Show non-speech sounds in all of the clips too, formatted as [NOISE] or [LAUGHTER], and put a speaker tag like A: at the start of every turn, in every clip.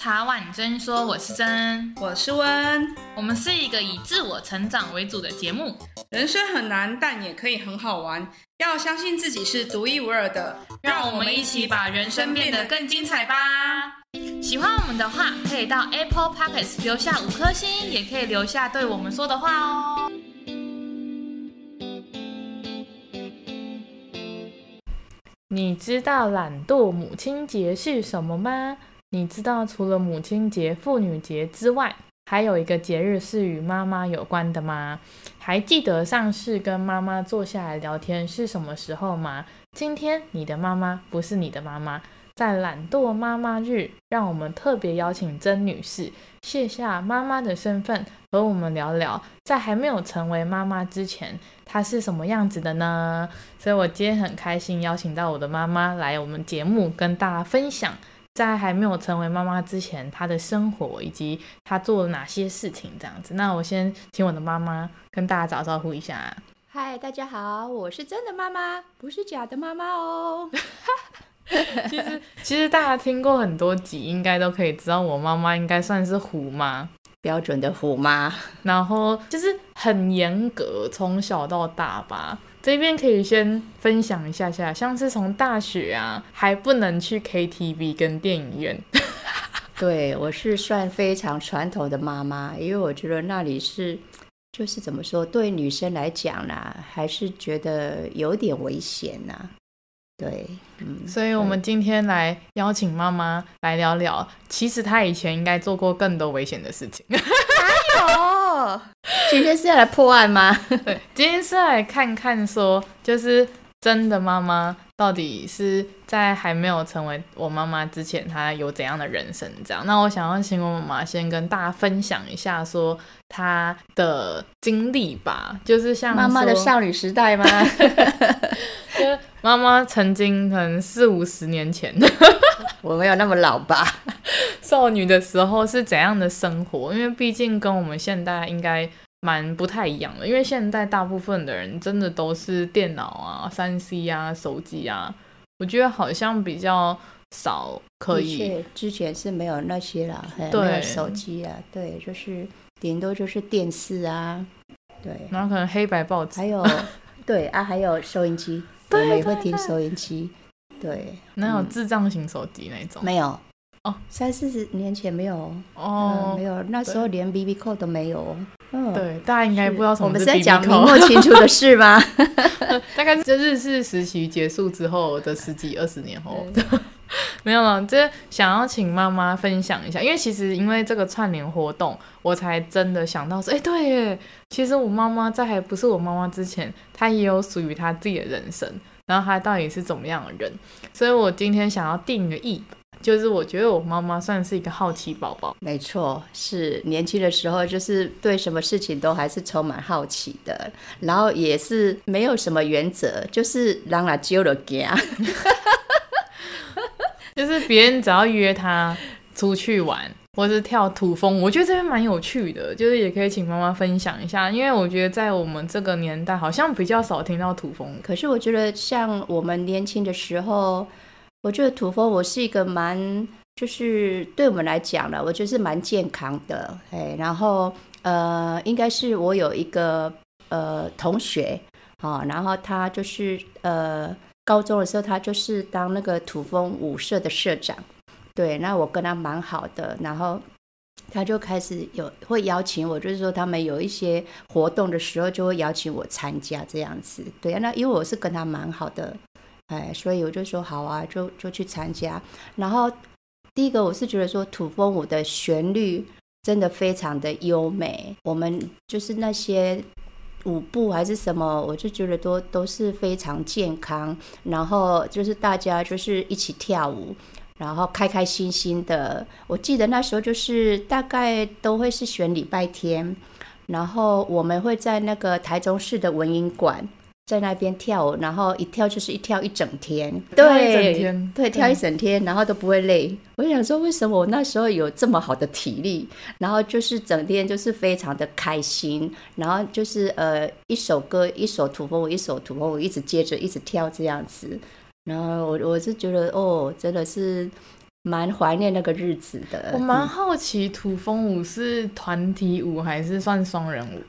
A: 茶碗真说，我是真，
B: 我是温，
A: 我们是一个以自我成长为主的节目。
B: 人生很难，但也可以很好玩。要相信自己是独一无二的，
A: 让我们一起把人生变得更精彩吧。喜欢我们的话，可以到 Apple Pockets 留下五颗星，也可以留下对我们说的话哦。你知道懒惰母亲节是什么吗？你知道除了母亲节、妇女节之外，还有一个节日是与妈妈有关的吗？还记得上次跟妈妈坐下来聊天是什么时候吗？今天你的妈妈不是你的妈妈。在懒惰妈妈日，让我们特别邀请曾女士卸下妈妈的身份，和我们聊聊，在还没有成为妈妈之前，她是什么样子的呢？所以我今天很开心邀请到我的妈妈来我们节目，跟大家分享，在还没有成为妈妈之前，她的生活以及她做了哪些事情，这样子。那我先请我的妈妈跟大家打招呼一下。
C: 嗨，大家好，我是真的妈妈，不是假的妈妈哦。[LAUGHS]
A: 其实，其实大家听过很多集，应该都可以知道，我妈妈应该算是虎妈，
C: 标准的虎妈。
A: 然后就是很严格，从小到大吧。这边可以先分享一下下，像是从大学啊，还不能去 KTV 跟电影院。[LAUGHS]
C: 对，我是算非常传统的妈妈，因为我觉得那里是，就是怎么说，对女生来讲呢，还是觉得有点危险呐。对，嗯，
A: 所以我们今天来邀请妈妈来聊聊，其实她以前应该做过更多危险的事情。[LAUGHS]
C: 哪有，今天是要来破案吗？[LAUGHS]
A: 对，今天是要来看看说，就是真的妈妈到底是在还没有成为我妈妈之前，她有怎样的人生？这样，那我想要请我妈妈先跟大家分享一下，说她的经历吧，就是像
C: 妈妈的少女时代吗？[LAUGHS] [LAUGHS]
A: 就妈妈曾经可能四五十年前，[LAUGHS]
C: 我没有那么老吧。[LAUGHS]
A: 少女的时候是怎样的生活？因为毕竟跟我们现代应该蛮不太一样的。因为现在大部分的人真的都是电脑啊、三 C 啊、手机啊，我觉得好像比较少可以。
C: 之前是没有那些啦，对，没有手机啊，对，就是顶多就是电视啊，对，
A: 然后可能黑白报纸，
C: 还有对啊，还有收音机。我们也会听收音机，对，
A: 哪有智障型手机那种？
C: 没有。哦，三四十年前没有。哦、呃，没有，那时候连 BB Call 都没有。嗯，
A: 对，大家应该不知道什么
C: 我们是在讲明末清初的事吗？[LAUGHS]
A: 大概是日治时期结束之后的十几二十年后。[LAUGHS] 没有了，这想要请妈妈分享一下，因为其实因为这个串联活动，我才真的想到说，哎，对耶，其实我妈妈在还不是我妈妈之前，她也有属于她自己的人生，然后她到底是怎么样的人，所以我今天想要定个义，就是我觉得我妈妈算是一个好奇宝宝。
C: 没错，是年轻的时候就是对什么事情都还是充满好奇的，然后也是没有什么原则，就是让他揪了惊。
A: 就是别人只要约他出去玩，或是跳土风，我觉得这边蛮有趣的。就是也可以请妈妈分享一下，因为我觉得在我们这个年代，好像比较少听到土风。
C: 可是我觉得像我们年轻的时候，我觉得土风我是一个蛮，就是对我们来讲呢，我觉得是蛮健康的。哎，然后呃，应该是我有一个呃同学啊，然后他就是呃。高中的时候，他就是当那个土风舞社的社长，对，那我跟他蛮好的，然后他就开始有会邀请我，就是说他们有一些活动的时候，就会邀请我参加这样子，对，那因为我是跟他蛮好的，哎，所以我就说好啊，就就去参加。然后第一个我是觉得说土风舞的旋律真的非常的优美，我们就是那些。舞步还是什么，我就觉得都都是非常健康，然后就是大家就是一起跳舞，然后开开心心的。我记得那时候就是大概都会是选礼拜天，然后我们会在那个台中市的文英馆。在那边跳舞，然后一跳就是一跳一整天，对，
A: 一整天，
C: 对，跳一整天，然后都不会累。我想说，为什么我那时候有这么好的体力？然后就是整天就是非常的开心，然后就是呃，一首歌，一首土风舞，一首土风舞，一直接着一直跳这样子。然后我我是觉得，哦，真的是蛮怀念那个日子的。
A: 我蛮好奇，土风舞是团体舞还是算双人舞？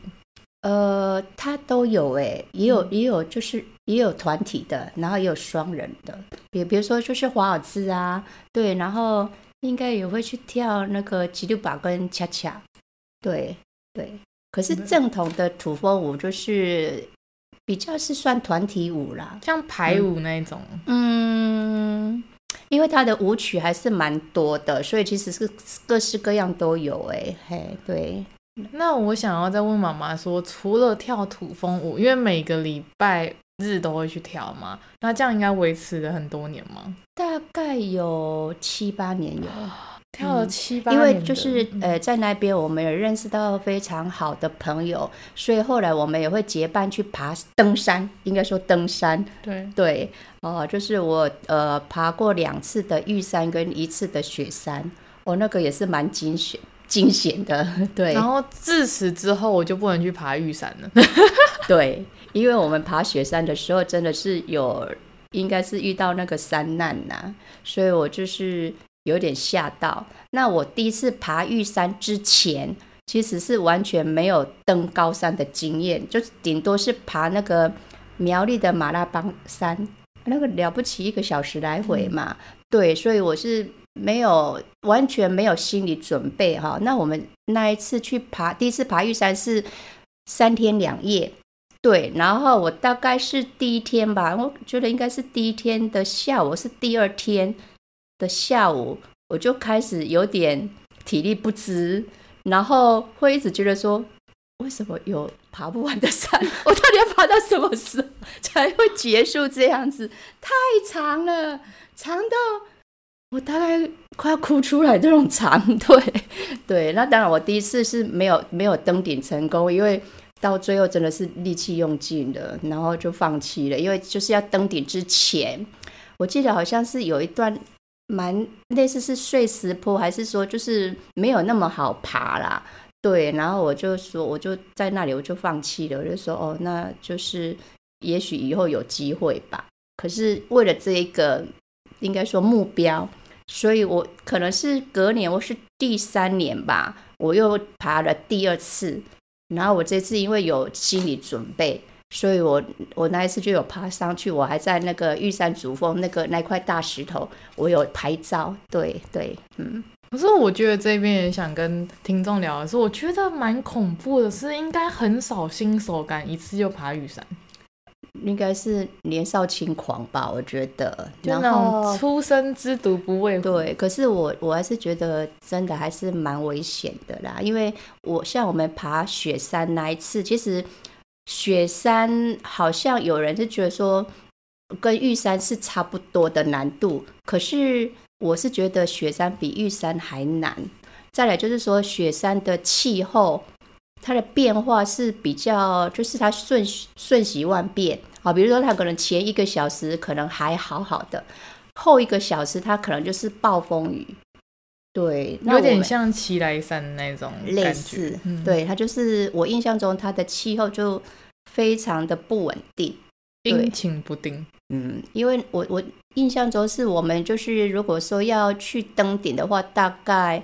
C: 呃，他都有哎，也有也有，就是也有团体的，然后也有双人的。比比如说，就是华尔兹啊，对，然后应该也会去跳那个吉鲁巴跟恰恰，对对。可是正统的土风舞就是比较是算团体舞啦，
A: 像排舞那一种。
C: 嗯，嗯，因为他的舞曲还是蛮多的，所以其实是各式各样都有哎，嘿，对。
A: 那我想要再问妈妈说，除了跳土风舞，因为每个礼拜日都会去跳嘛，那这样应该维持了很多年吗？
C: 大概有七八年有，
A: 跳了七八年，嗯。
C: 因为就是呃，在那边我们有认识到非常好的朋友，所以后来我们也会结伴去爬登山，应该说登山。
A: 对
C: 对哦，就是我呃爬过两次的玉山跟一次的雪山，我、哦、那个也是蛮惊险。惊险的，[LAUGHS] 对。
A: 然后自此之后，我就不能去爬玉山了。[LAUGHS]
C: 对，因为我们爬雪山的时候，真的是有，应该是遇到那个山难呐、啊，所以我就是有点吓到。那我第一次爬玉山之前，其实是完全没有登高山的经验，就顶多是爬那个苗栗的马拉邦山，那个了不起一个小时来回嘛。嗯、对，所以我是。没有，完全没有心理准备哈。那我们那一次去爬，第一次爬玉山是三天两夜，对。然后我大概是第一天吧，我觉得应该是第一天的下午，是第二天的下午，我就开始有点体力不支，然后会一直觉得说，为什么有爬不完的山？[LAUGHS] 我到底要爬到什么时候才会结束？这样子太长了，长到。我大概快要哭出来，这种 [LAUGHS] 长对对，那当然我第一次是没有没有登顶成功，因为到最后真的是力气用尽了，然后就放弃了。因为就是要登顶之前，我记得好像是有一段蛮类似是碎石坡，还是说就是没有那么好爬啦。对，然后我就说我就在那里我就放弃了，我就说哦，那就是也许以后有机会吧。可是为了这一个应该说目标。所以我可能是隔年，我是第三年吧，我又爬了第二次。然后我这次因为有心理准备，所以我我那一次就有爬上去。我还在那个玉山主峰那个那块大石头，我有拍照。对对，嗯。
A: 可是我觉得这边也想跟听众聊的是，我觉得蛮恐怖的，是应该很少新手敢一次就爬玉山。
C: 应该是年少轻狂吧，我觉得。
A: 就那种初生之犊不畏虎。
C: 对，可是我我还是觉得真的还是蛮危险的啦，因为我像我们爬雪山那一次，其实雪山好像有人是觉得说跟玉山是差不多的难度，可是我是觉得雪山比玉山还难。再来就是说雪山的气候。它的变化是比较，就是它瞬瞬息万变啊。比如说，它可能前一个小时可能还好好的，后一个小时它可能就是暴风雨。对，
A: 有点像奇来山那种
C: 类似。嗯、对，它就是我印象中它的气候就非常的不稳定，
A: 阴晴不定。
C: 嗯，因为我我印象中是我们就是如果说要去登顶的话，大概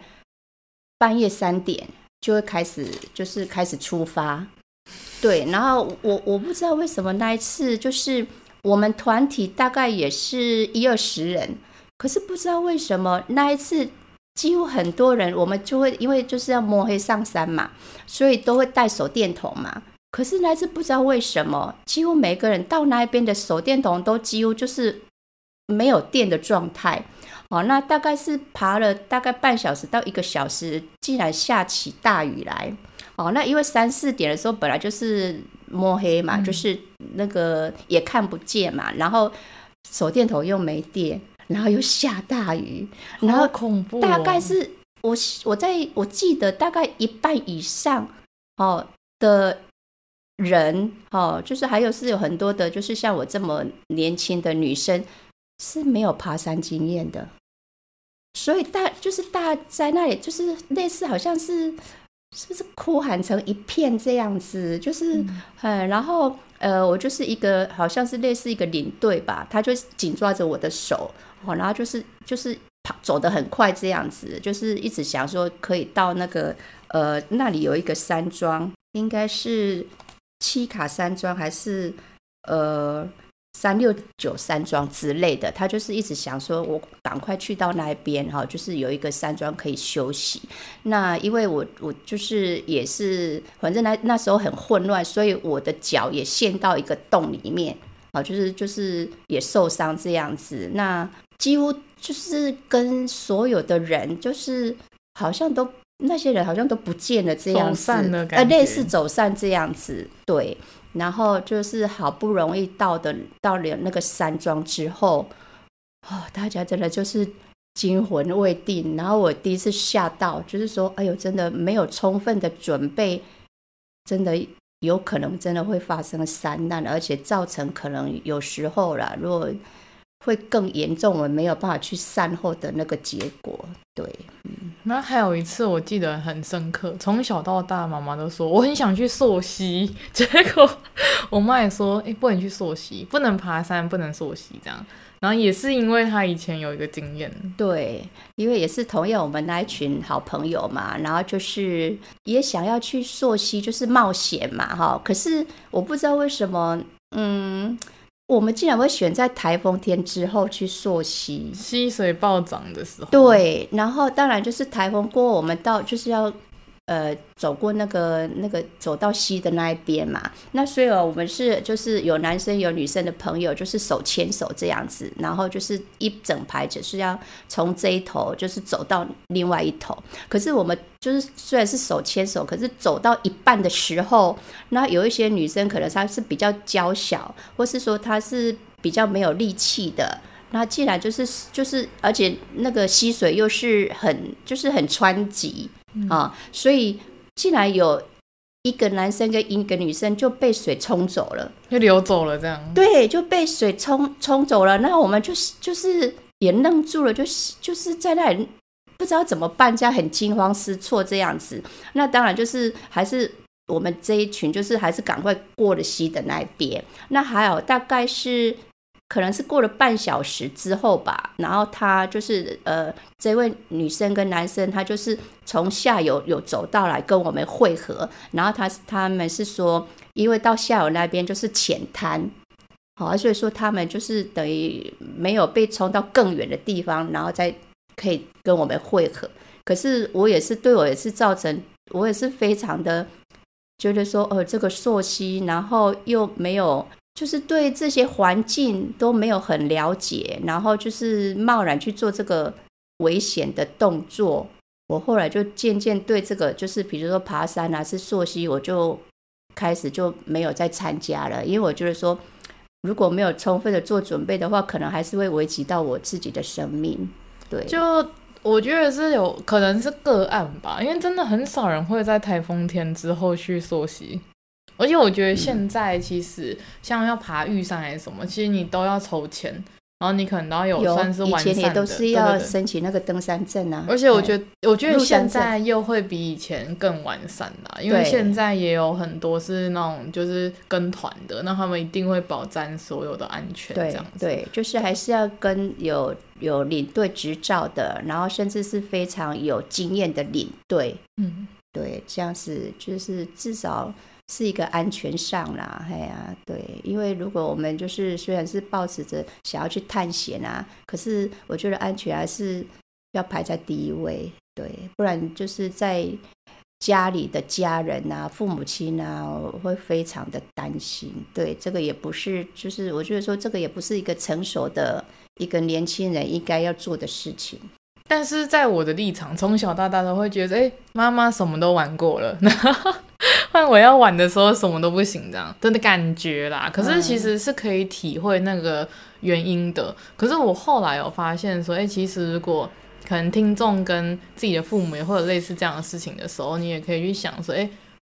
C: 半夜三点。就会开始，就是开始出发，对。然后我我不知道为什么那一次，就是我们团体大概也是一二十人，可是不知道为什么那一次几乎很多人，我们就会因为就是要摸黑上山嘛，所以都会带手电筒嘛。可是那一次不知道为什么，几乎每个人到那边的手电筒都几乎就是没有电的状态。哦，那大概是爬了大概半小时到一个小时，竟然下起大雨来。哦，那因为三四点的时候本来就是摸黑嘛，嗯、就是那个也看不见嘛，然后手电筒又没电，然后又下大雨，然后
A: 恐怖。
C: 大概是我我在我记得大概一半以上哦的人哦，就是还有是有很多的，就是像我这么年轻的女生是没有爬山经验的。所以大就是大在那里，就是类似好像是是不是哭喊成一片这样子，就是嗯，然后呃，我就是一个好像是类似一个领队吧，他就紧抓着我的手，哦，然后就是就是跑走得很快这样子，就是一直想说可以到那个呃那里有一个山庄，应该是七卡山庄还是呃。三六九山庄之类的，他就是一直想说，我赶快去到那边哈，就是有一个山庄可以休息。那因为我我就是也是，反正那那时候很混乱，所以我的脚也陷到一个洞里面，啊，就是就是也受伤这样子。那几乎就是跟所有的人，就是好像都那些人好像都不见了这样子，呃，类似走散这样子，对。然后就是好不容易到的到了那个山庄之后，哦，大家真的就是惊魂未定。然后我第一次吓到，就是说，哎呦，真的没有充分的准备，真的有可能真的会发生山难，而且造成可能有时候啦，如果会更严重，我们没有办法去善后的那个结果。对，
A: 那还有一次我记得很深刻，从小到大，妈妈都说我很想去溯溪，[LAUGHS] 结果我妈也说，哎，不能去溯溪，不能爬山，不能溯溪，这样。然后也是因为她以前有一个经验，
C: 对，因为也是同样我们那一群好朋友嘛，然后就是也想要去溯溪，就是冒险嘛，哈。可是我不知道为什么，嗯。我们竟然会选在台风天之后去溯溪，
A: 溪水暴涨的时候。
C: 对，然后当然就是台风过，我们到就是要。呃，走过那个那个走到溪的那一边嘛，那所以我们是就是有男生有女生的朋友，就是手牵手这样子，然后就是一整排就是要从这一头就是走到另外一头。可是我们就是虽然是手牵手，可是走到一半的时候，那有一些女生可能她是比较娇小，或是说她是比较没有力气的，那既然就是就是，而且那个溪水又是很就是很湍急。啊、哦，所以竟然有一个男生跟一个女生就被水冲走了，
A: 就流走了，这样。
C: 对，就被水冲冲走了。那我们就是就是也愣住了，就是就是在那里不知道怎么办，这样很惊慌失措这样子。那当然就是还是我们这一群，就是还是赶快过了溪的那一边。那还有大概是。可能是过了半小时之后吧，然后他就是呃，这位女生跟男生，他就是从下游有走到来跟我们会合，然后他他们是说，因为到下游那边就是浅滩，好，所以说他们就是等于没有被冲到更远的地方，然后再可以跟我们会合。可是我也是对我也是造成，我也是非常的觉得说，呃，这个溯溪，然后又没有。就是对这些环境都没有很了解，然后就是贸然去做这个危险的动作。我后来就渐渐对这个，就是比如说爬山啊，是溯溪，我就开始就没有再参加了，因为我觉得说，如果没有充分的做准备的话，可能还是会危及到我自己的生命。对，
A: 就我觉得是有可能是个案吧，因为真的很少人会在台风天之后去溯溪。而且我觉得现在其实像要爬玉山还是什么，嗯、其实你都要筹钱，然后你可能都要有算是完善的。以前也
C: 都是要申请那个登山证啊。
A: 而且我觉得，我觉得现在又会比以前更完善啦，因为现在也有很多是那种就是跟团的，那他们一定会保障所有的安全。这样子。
C: 对对，就是还是要跟有有领队执照的，然后甚至是非常有经验的领队。嗯，对，这样子就是至少。是一个安全上啦，哎呀，对，因为如果我们就是虽然是抱持着想要去探险啊，可是我觉得安全还是要排在第一位，对，不然就是在家里的家人啊、父母亲啊会非常的担心，对，这个也不是，就是我觉得说这个也不是一个成熟的一个年轻人应该要做的事情。
A: 但是在我的立场，从小到大都会觉得，哎，妈妈什么都玩过了。[LAUGHS] 换我要玩的时候，什么都不行，这样真的感觉啦。可是其实是可以体会那个原因的。可是我后来有发现说，哎，其实如果可能听众跟自己的父母也会有类似这样的事情的时候，你也可以去想说，哎，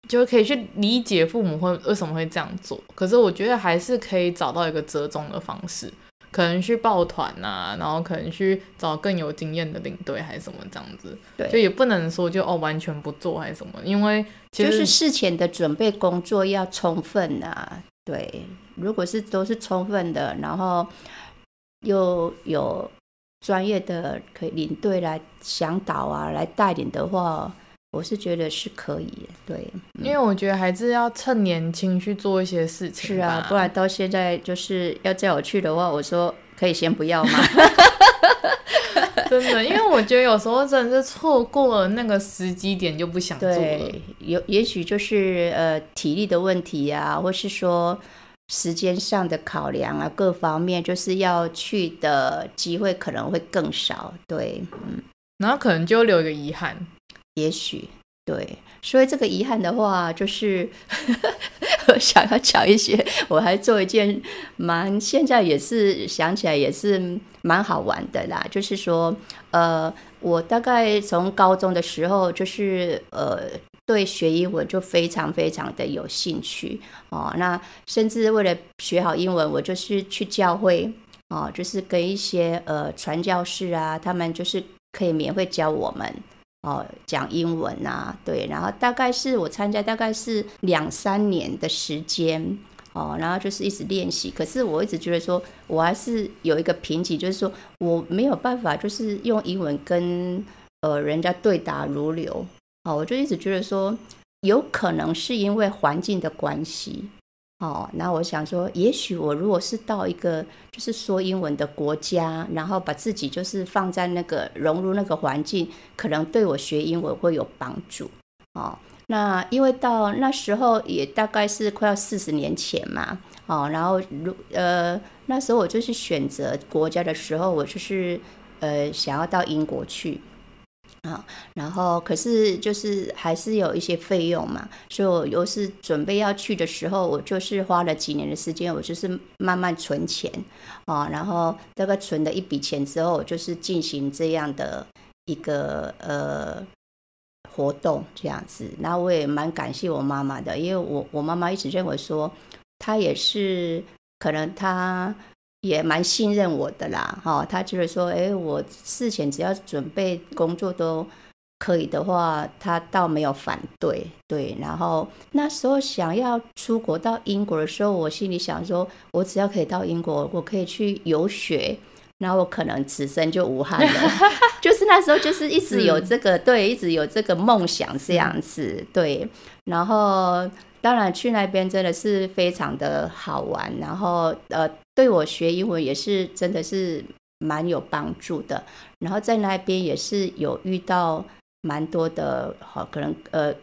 A: 就可以去理解父母会为什么会这样做。可是我觉得还是可以找到一个折中的方式。可能去抱团呐、啊，然后可能去找更有经验的领队还是什么这样子，对，就也不能说就哦完全不做还是什么，因为
C: 就是事前的准备工作要充分啊，对，如果是都是充分的，然后又有专业的可以领队来向导啊，来带领的话，我是觉得是可以。对，
A: 因为我觉得还是要趁年轻去做一些事情。
C: 是啊，不然到现在就是要叫我去的话，我说可以先不要吗？[LAUGHS]
A: 真的，因为我觉得有时候真的是错过了那个时机点就不想做了。
C: 对，有也许就是呃体力的问题啊，或是说时间上的考量啊，各方面就是要去的机会可能会更少。对，嗯，
A: 然后可能就留一个遗憾。
C: 也许对，所以这个遗憾的话，就是 [LAUGHS] 我想要讲一些，我还做一件蛮现在也是想起来也是。蛮好玩的啦，就是说，呃，我大概从高中的时候，就是呃，对学英文就非常非常的有兴趣哦。那甚至为了学好英文，我就是去教会哦，就是跟一些呃传教士啊，他们就是可以免费教我们哦讲英文啊，对。然后大概是我参加，大概是两三年的时间。哦，然后就是一直练习，可是我一直觉得说，我还是有一个瓶颈，就是说我没有办法，就是用英文跟呃人家对答如流。哦，我就一直觉得说，有可能是因为环境的关系。哦，那我想说，也许我如果是到一个就是说英文的国家，然后把自己就是放在那个融入那个环境，可能对我学英文会有帮助。哦。那因为到那时候也大概是快要四十年前嘛，哦，然后如呃那时候我就是选择国家的时候，我就是呃想要到英国去啊，然后可是就是还是有一些费用嘛，所以我又是准备要去的时候，我就是花了几年的时间，我就是慢慢存钱啊，然后大概存了一笔钱之后，我就是进行这样的一个呃。活动这样子，然后我也蛮感谢我妈妈的，因为我我妈妈一直认为说，她也是可能她也蛮信任我的啦，哈，他就是说，哎，我事前只要准备工作都可以的话，他倒没有反对，对。然后那时候想要出国到英国的时候，我心里想说，我只要可以到英国，我可以去游学。然后我可能此生就无憾了，[LAUGHS] 就是那时候就是一直有这个对，一直有这个梦想这样子对。然后当然去那边真的是非常的好玩，然后呃对我学英文也是真的是蛮有帮助的。然后在那边也是有遇到蛮多的好可能呃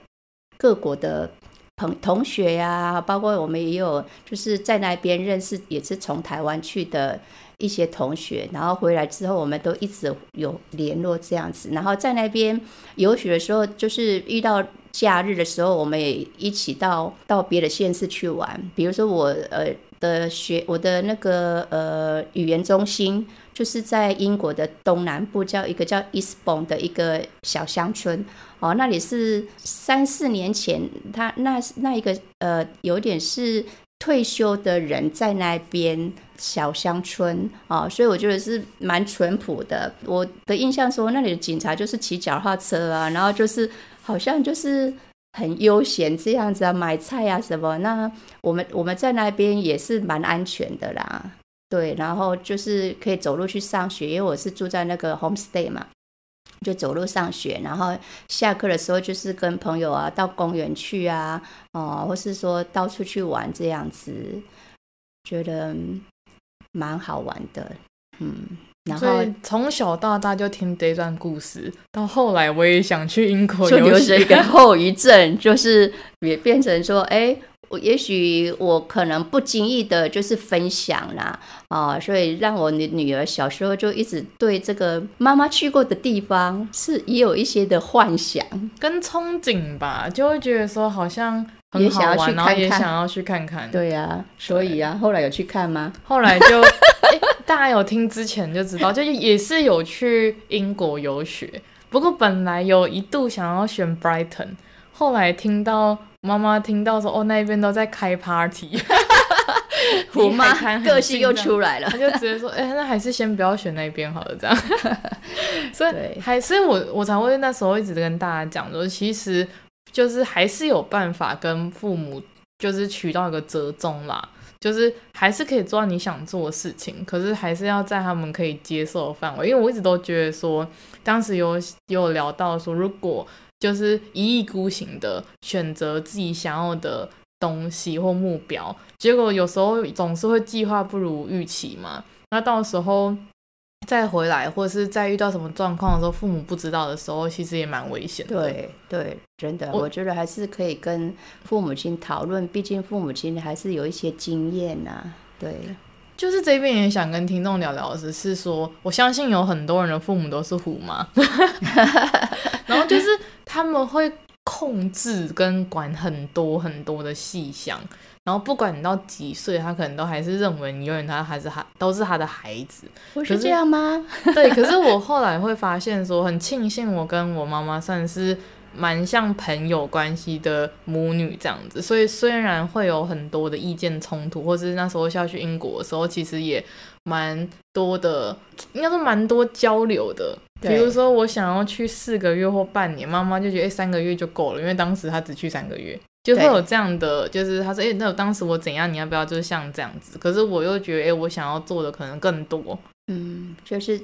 C: 各国的朋同学呀，包括我们也有就是在那边认识，也是从台湾去的。一些同学，然后回来之后，我们都一直有联络这样子。然后在那边游学的时候，就是遇到假日的时候，我们也一起到到别的县市去玩。比如说我呃的学我的那个呃语言中心，就是在英国的东南部，叫一个叫 Eastbourne 的一个小乡村。哦，那里是三四年前，他那那一个呃有点是。退休的人在那边小乡村啊，所以我觉得是蛮淳朴的。我的印象说，那里的警察就是骑脚踏车啊，然后就是好像就是很悠闲这样子啊，买菜啊什么。那我们我们在那边也是蛮安全的啦，对，然后就是可以走路去上学，因为我是住在那个 homestay 嘛。就走路上学，然后下课的时候就是跟朋友啊到公园去啊，哦，或是说到处去玩这样子，觉得蛮好玩的，嗯。然后
A: 从小到大就听这段故事，到后来我也想去英国，
C: 就留学一个后遗症，就是也变成说，哎。我也许我可能不经意的就是分享啦，啊，所以让我女女儿小时候就一直对这个妈妈去过的地方是也有一些的幻想
A: 跟憧憬吧，就会觉得说好像很好玩，然后也想要去看看。
C: 对呀、啊，所以啊，后来有去看吗？[LAUGHS]
A: 后来就、欸、大家有听之前就知道，就也是有去英国游学，不过本来有一度想要选 Brighton，后来听到。妈妈听到说哦，那边都在开 party，[LAUGHS] [LAUGHS]
C: 我妈个性又出来了，
A: 她就直接说，哎、欸，那还是先不要选那边好了，这样。所以还，所以我我才会那时候一直跟大家讲说，其实就是还是有办法跟父母就是取到一个折中啦，就是还是可以做到你想做的事情，可是还是要在他们可以接受的范围。因为我一直都觉得说，当时有有聊到说，如果就是一意孤行的选择自己想要的东西或目标，结果有时候总是会计划不如预期嘛。那到时候再回来，或者是再遇到什么状况的时候，父母不知道的时候，其实也蛮危险的。
C: 对对，真的，我，我觉得还是可以跟父母亲讨论，毕竟父母亲还是有一些经验呐、啊。对，
A: 就是这边也想跟听众聊聊的是，是说我相信有很多人的父母都是虎妈，[LAUGHS] 然后就是。他们会控制跟管很多很多的细项，然后不管你到几岁，他可能都还是认为你永远他还是他都是他的孩子。
C: 不是这样吗？[LAUGHS]
A: 对，可是我后来会发现说，很庆幸我跟我妈妈算是蛮像朋友关系的母女这样子，所以虽然会有很多的意见冲突，或是那时候下去英国的时候，其实也蛮多的，应该说蛮多交流的。比如说，我想要去四个月或半年，妈妈就觉得哎，三个月就够了，因为当时她只去三个月，就会有这样的，就是他说哎，那当时我怎样，你要不要就是像这样子？可是我又觉得哎，我想要做的可能更多，
C: 嗯，就是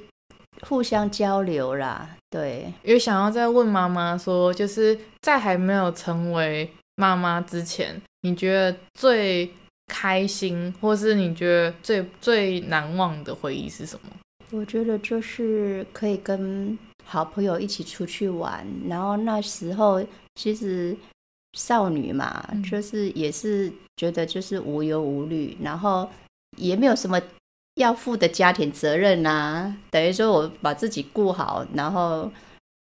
C: 互相交流啦，对，
A: 因为想要再问妈妈说，就是在还没有成为妈妈之前，你觉得最开心，或是你觉得最最难忘的回忆是什么？
C: 我觉得就是可以跟好朋友一起出去玩，然后那时候其实少女嘛，嗯、就是也是觉得就是无忧无虑，然后也没有什么要负的家庭责任啊，等于说我把自己顾好，然后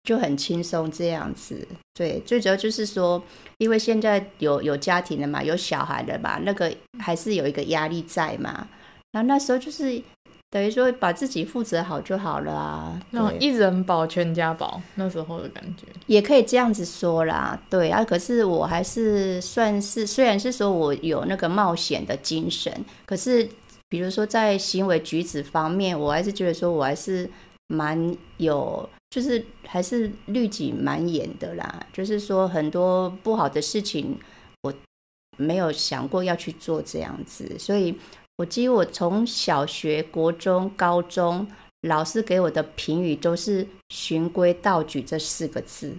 C: 就很轻松这样子。对，最主要就是说，因为现在有有家庭了嘛，有小孩了嘛，那个还是有一个压力在嘛，然后那时候就是。等于说把自己负责好就好了啊，
A: 那种一人保全家保那时候的感觉，
C: 也可以这样子说啦。对啊，可是我还是算是，虽然是说我有那个冒险的精神，可是比如说在行为举止方面，我还是觉得说我还是蛮有，就是还是律己蛮严的啦。就是说很多不好的事情，我没有想过要去做这样子，所以。我记得我从小学、国中、高中，老师给我的评语都是“循规蹈矩”这四个字，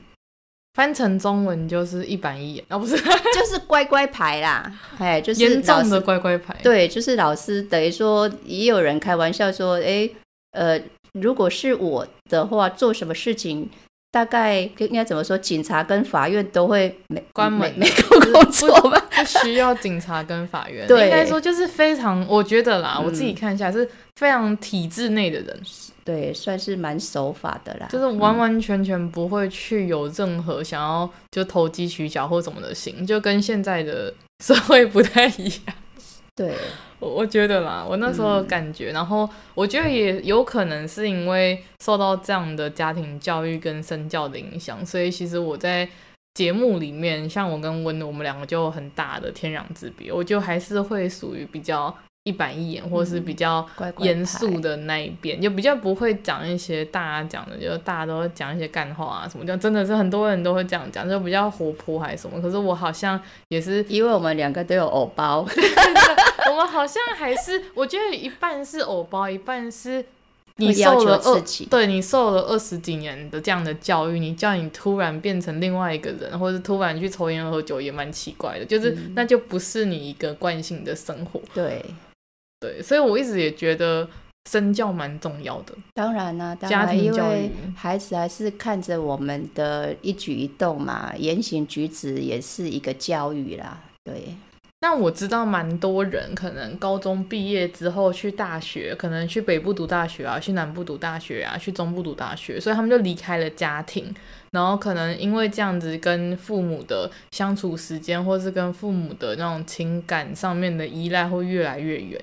A: 翻成中文就是一板一眼啊，哦、不是，[LAUGHS]
C: 就是乖乖牌啦，哎，就是
A: 严重的乖乖牌。
C: 对，就是老师等于说，也有人开玩笑说，哎，呃，如果是我的话，做什么事情？大概应该怎么说？警察跟法院都会没
A: 关门，
C: 没工作吧？
A: 不需要警察跟法院。
C: 对，
A: 应该说就是非常，我觉得啦，嗯、我自己看一下是非常体制内的人，
C: 对，算是蛮守法的啦。
A: 就是完完全全不会去有任何想要就投机取巧或什么的心，就跟现在的社会不太一样。
C: 对。[LAUGHS]
A: 我我觉得啦，我那时候感觉，嗯、然后我觉得也有可能是因为受到这样的家庭教育跟身教的影响，所以其实我在节目里面，像我跟温，我们两个就有很大的天壤之别，我就还是会属于比较。一板一眼，或是比较严肃的那一边，就、嗯、比较不会讲一些大家讲的，就大家都会讲一些干话啊什么，就真的是很多人都会这样讲，就比较活泼还是什么。可是我好像也是，
C: 因为我们两个都有偶包，[LAUGHS]
A: 我们好像还是，我觉得一半是偶包，一半是你受了二，对你受了二十几年的这样的教育，你叫你突然变成另外一个人，或者突然去抽烟喝酒，也蛮奇怪的，就是、嗯、那就不是你一个惯性的生活，
C: 对。
A: 对，所以我一直也觉得身教蛮重要的。
C: 当然啦、啊，当然，家庭教育，因为孩子还是看着我们的一举一动嘛，言行举止也是一个教育啦。对。
A: 那我知道蛮多人可能高中毕业之后去大学，可能去北部读大学啊，去南部读大学啊，去中部读大学，所以他们就离开了家庭，然后可能因为这样子跟父母的相处时间，或是跟父母的那种情感上面的依赖会越来越远。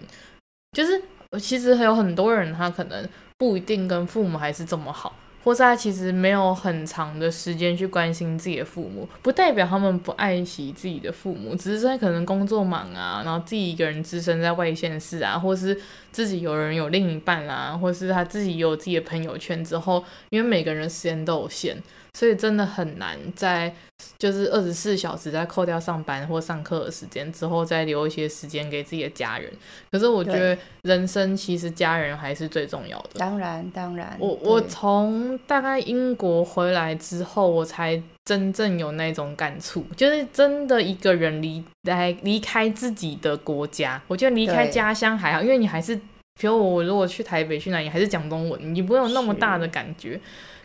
A: 就是，其实有很多人，他可能不一定跟父母还是这么好，或是他其实没有很长的时间去关心自己的父母，不代表他们不爱惜自己的父母，只是在可能工作忙啊，然后自己一个人置身在外县市啊，或是自己有人有另一半啦、啊，或是他自己有自己的朋友圈之后，因为每个人时间都有限，所以真的很难在就是二十四小时再扣掉上班或上课的时间之后，再留一些时间给自己的家人。可是我觉得人生其实家人还是最重要的。
C: 当然，当然。
A: 我我从大概英国回来之后，我才真正有那种感触，就是真的一个人离来离开自己的国家。我觉得离开家乡还好，因为你还是，比如我如果去台北去哪里，还是讲中文，你不会有那么大的感觉。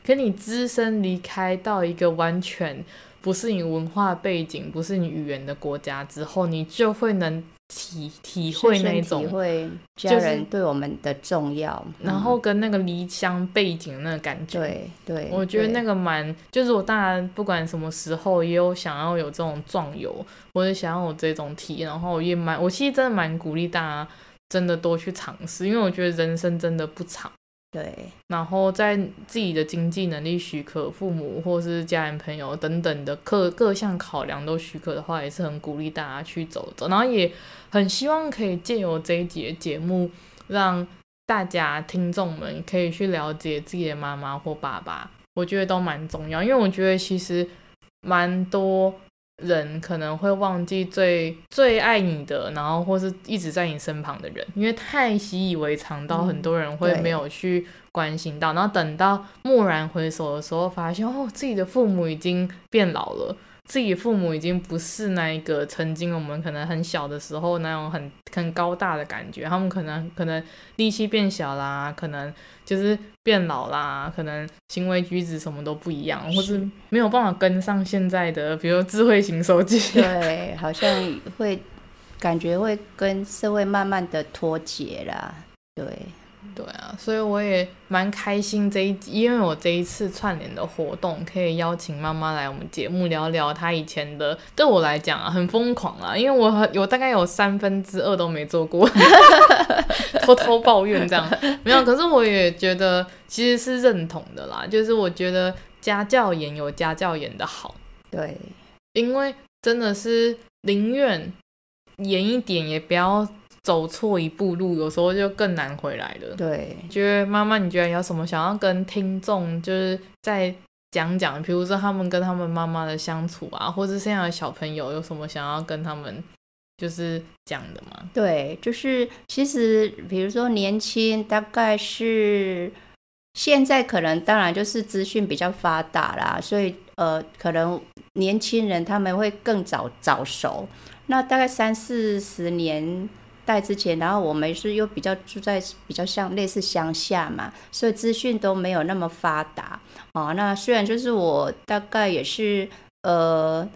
A: 可你只身离开到一个完全不是你文化背景、不是你语言的国家之后，你就会能体体会那种
C: 体会家人对我们的重要，
A: 就是、然后跟那个离乡背景的那个感觉。
C: 对对，
A: 我觉得那个蛮，就是我当然不管什么时候也有想要有这种壮游，或者想要有这种体验，然后也蛮，我其实真的蛮鼓励大家真的多去尝试，因为我觉得人生真的不长。
C: 对，然
A: 后在自己的经济能力许可、父母或是家人朋友等等的各各项考量都许可的话，也是很鼓励大家去走走。然后也很希望可以借由这一节节目，让大家听众们可以去了解自己的妈妈或爸爸，我觉得都蛮重要，因为我觉得其实蛮多。人可能会忘记最最爱你的，然后或是一直在你身旁的人，因为太习以为常，到很多人会没有去关心到，嗯、然后等到蓦然回首的时候，发现哦，自己的父母已经变老了。自己父母已经不是那一个曾经我们可能很小的时候那种很很高大的感觉，他们可能可能力气变小啦，可能就是变老啦，可能行为举止什么都不一样，或是没有办法跟上现在的，比如智慧型手机，[LAUGHS]
C: 对，好像会感觉会跟社会慢慢的脱节啦，对。
A: 对啊，所以我也蛮开心这一集，因为我这一次串联的活动可以邀请妈妈来我们节目聊聊她以前的，对我来讲啊很疯狂啊，因为我有大概有三分之二都没做过，[LAUGHS] 偷偷抱怨这样没有，可是我也觉得其实是认同的啦，就是我觉得家教严有家教严的好，
C: 对，
A: 因为真的是宁愿严一点也不要。走错一步路，有时候就更难回来了。
C: 对，
A: 觉得妈妈，你觉得有什么想要跟听众，就是再讲讲，比如说他们跟他们妈妈的相处啊，或者现在的小朋友有什么想要跟他们就是讲的吗？
C: 对，就是其实比如说年轻，大概是现在可能当然就是资讯比较发达啦，所以呃，可能年轻人他们会更早早熟。那大概三四十年。带之前，然后我们是又比较住在比较像类似乡下嘛，所以资讯都没有那么发达哦。那虽然就是我大概也是呃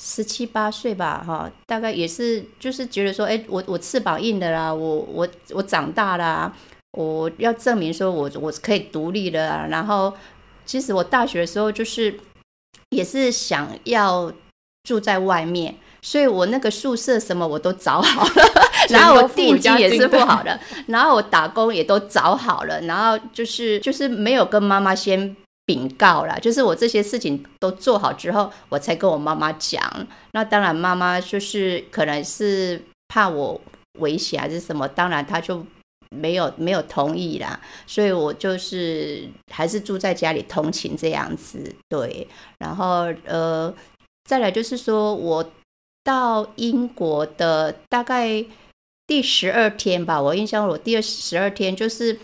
C: 十七八岁吧，哈、大概也是就是觉得说，哎，我我翅膀硬的啦，我我我长大啦，我要证明说我我可以独立的啦。然后其实我大学的时候就是也是想要住在外面。所以我那个宿舍什么我都找好了，[LAUGHS] 然后我定金也是不好的，然后我打工也都找好了，然后就是就是没有跟妈妈先禀告啦，就是我这些事情都做好之后，我才跟我妈妈讲。那当然妈妈就是可能是怕我危险还是什么，当然她就没有没有同意啦。所以我就是还是住在家里通勤这样子，对。然后呃，再来就是说我。到英国的大概第十二天吧，我印象我第二十二天就是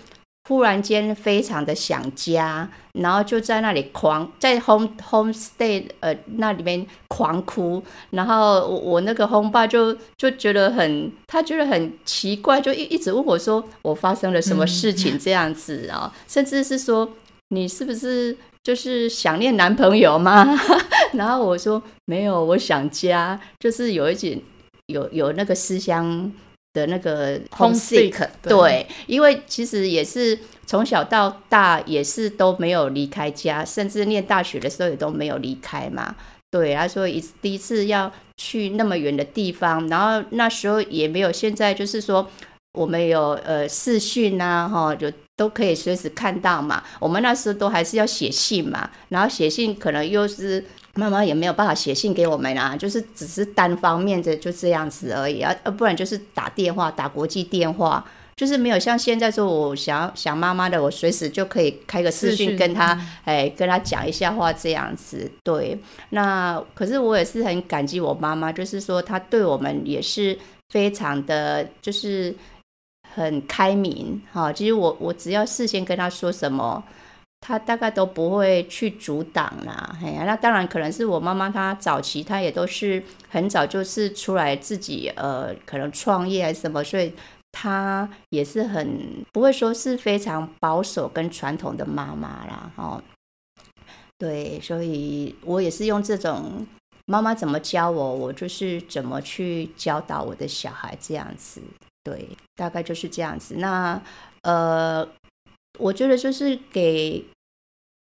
C: 忽然间非常的想家，然后就在那里狂在 home homestay 呃那里面狂哭，然后我我那个 home 爸就就觉得很他觉得很奇怪，就一一直问我说我发生了什么事情这样子啊，嗯、甚至是说你是不是？就是想念男朋友吗？[LAUGHS] 然后我说没有，我想家，就是有一点有有那个思乡的那个 homesick，对，因为其实也是从小到大也是都没有离开家，甚至念大学的时候也都没有离开嘛。对，他说一第一次要去那么远的地方，然后那时候也没有现在就是说。我们有呃视讯啊，哈，就都可以随时看到嘛。我们那时候都还是要写信嘛，然后写信可能又是妈妈也没有办法写信给我们啊，就是只是单方面的就这样子而已啊，不然就是打电话打国际电话，就是没有像现在说，我想想妈妈的，我随时就可以开个视讯跟他，哎，跟他讲一下话这样子。对，那可是我也是很感激我妈妈，就是说她对我们也是非常的，就是很开明。哈，其实我我只要事先跟她说什么。他大概都不会去阻挡啦，哎呀，那当然可能是我妈妈，她早期她也都是很早就是出来自己呃，可能创业还是什么，所以她也是很不会说是非常保守跟传统的妈妈啦，哦，对，所以我也是用这种妈妈怎么教我，我就是怎么去教导我的小孩这样子，对，大概就是这样子。那呃，我觉得就是给。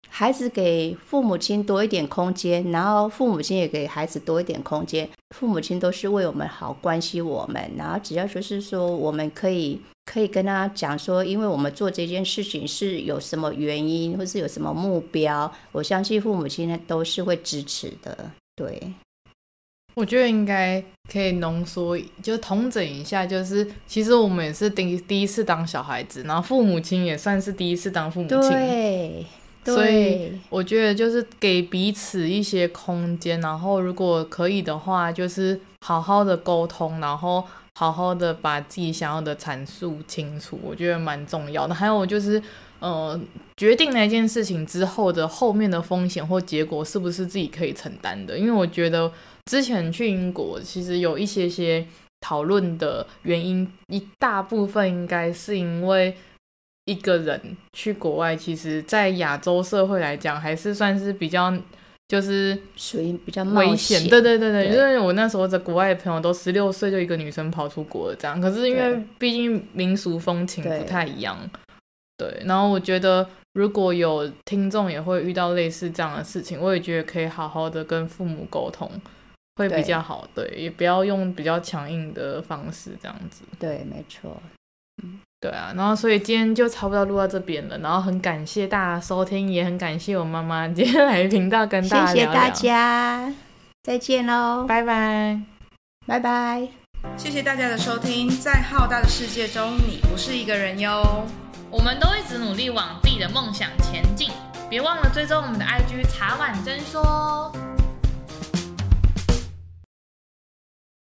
C: 孩子给父母亲多一点空间，然后父母亲也给孩子多一点空间。父母亲都是为我们好，关心我们，然后只要就是说，我们可以可以跟他讲说，因为我们做这件事情是有什么原因，或是有什么目标，我相信父母亲呢都是会支持的。对，
A: 我觉得应该可以浓缩，就统整一下，就是其实我们也是第第一次当小孩子，然后父母亲也算是第一次当父母亲。
C: 对。
A: 所以我觉得就是给彼此一些空间，然后如果可以的话，就是好好的沟通，然后好好的把自己想要的阐述清楚，我觉得蛮重要的。还有就是，呃，决定那件事情之后的后面的风险或结果是不是自己可以承担的？因为我觉得之前去英国，其实有一些些讨论的原因，一大部分应该是因为。一个人去国外，其实，在亚洲社会来讲，还是算是比较，就是
C: 属于比较
A: 危险。对对对对，因为我那时候在国外的朋友都十六岁就一个女生跑出国了，这样。可是因为毕竟民俗风情不太一样，对，对。然后我觉得，如果有听众也会遇到类似这样的事情，我也觉得可以好好的跟父母沟通，会比较好。对，对，也不要用比较强硬的方式这样子。
C: 对，没错。嗯。
A: 对啊，然后所以今天就差不多录到这边了，然后很感谢大家收听，也很感谢我妈妈今天来频道跟大家聊聊。谢谢大家，
C: 再见喽，
A: 拜拜，
C: 拜拜。
B: 谢谢大家的收听，在浩大的世界中，你不是一个人哟。
A: 我们都一直努力往自己的梦想前进，别忘了追踪我们的 IG 茶碗真说。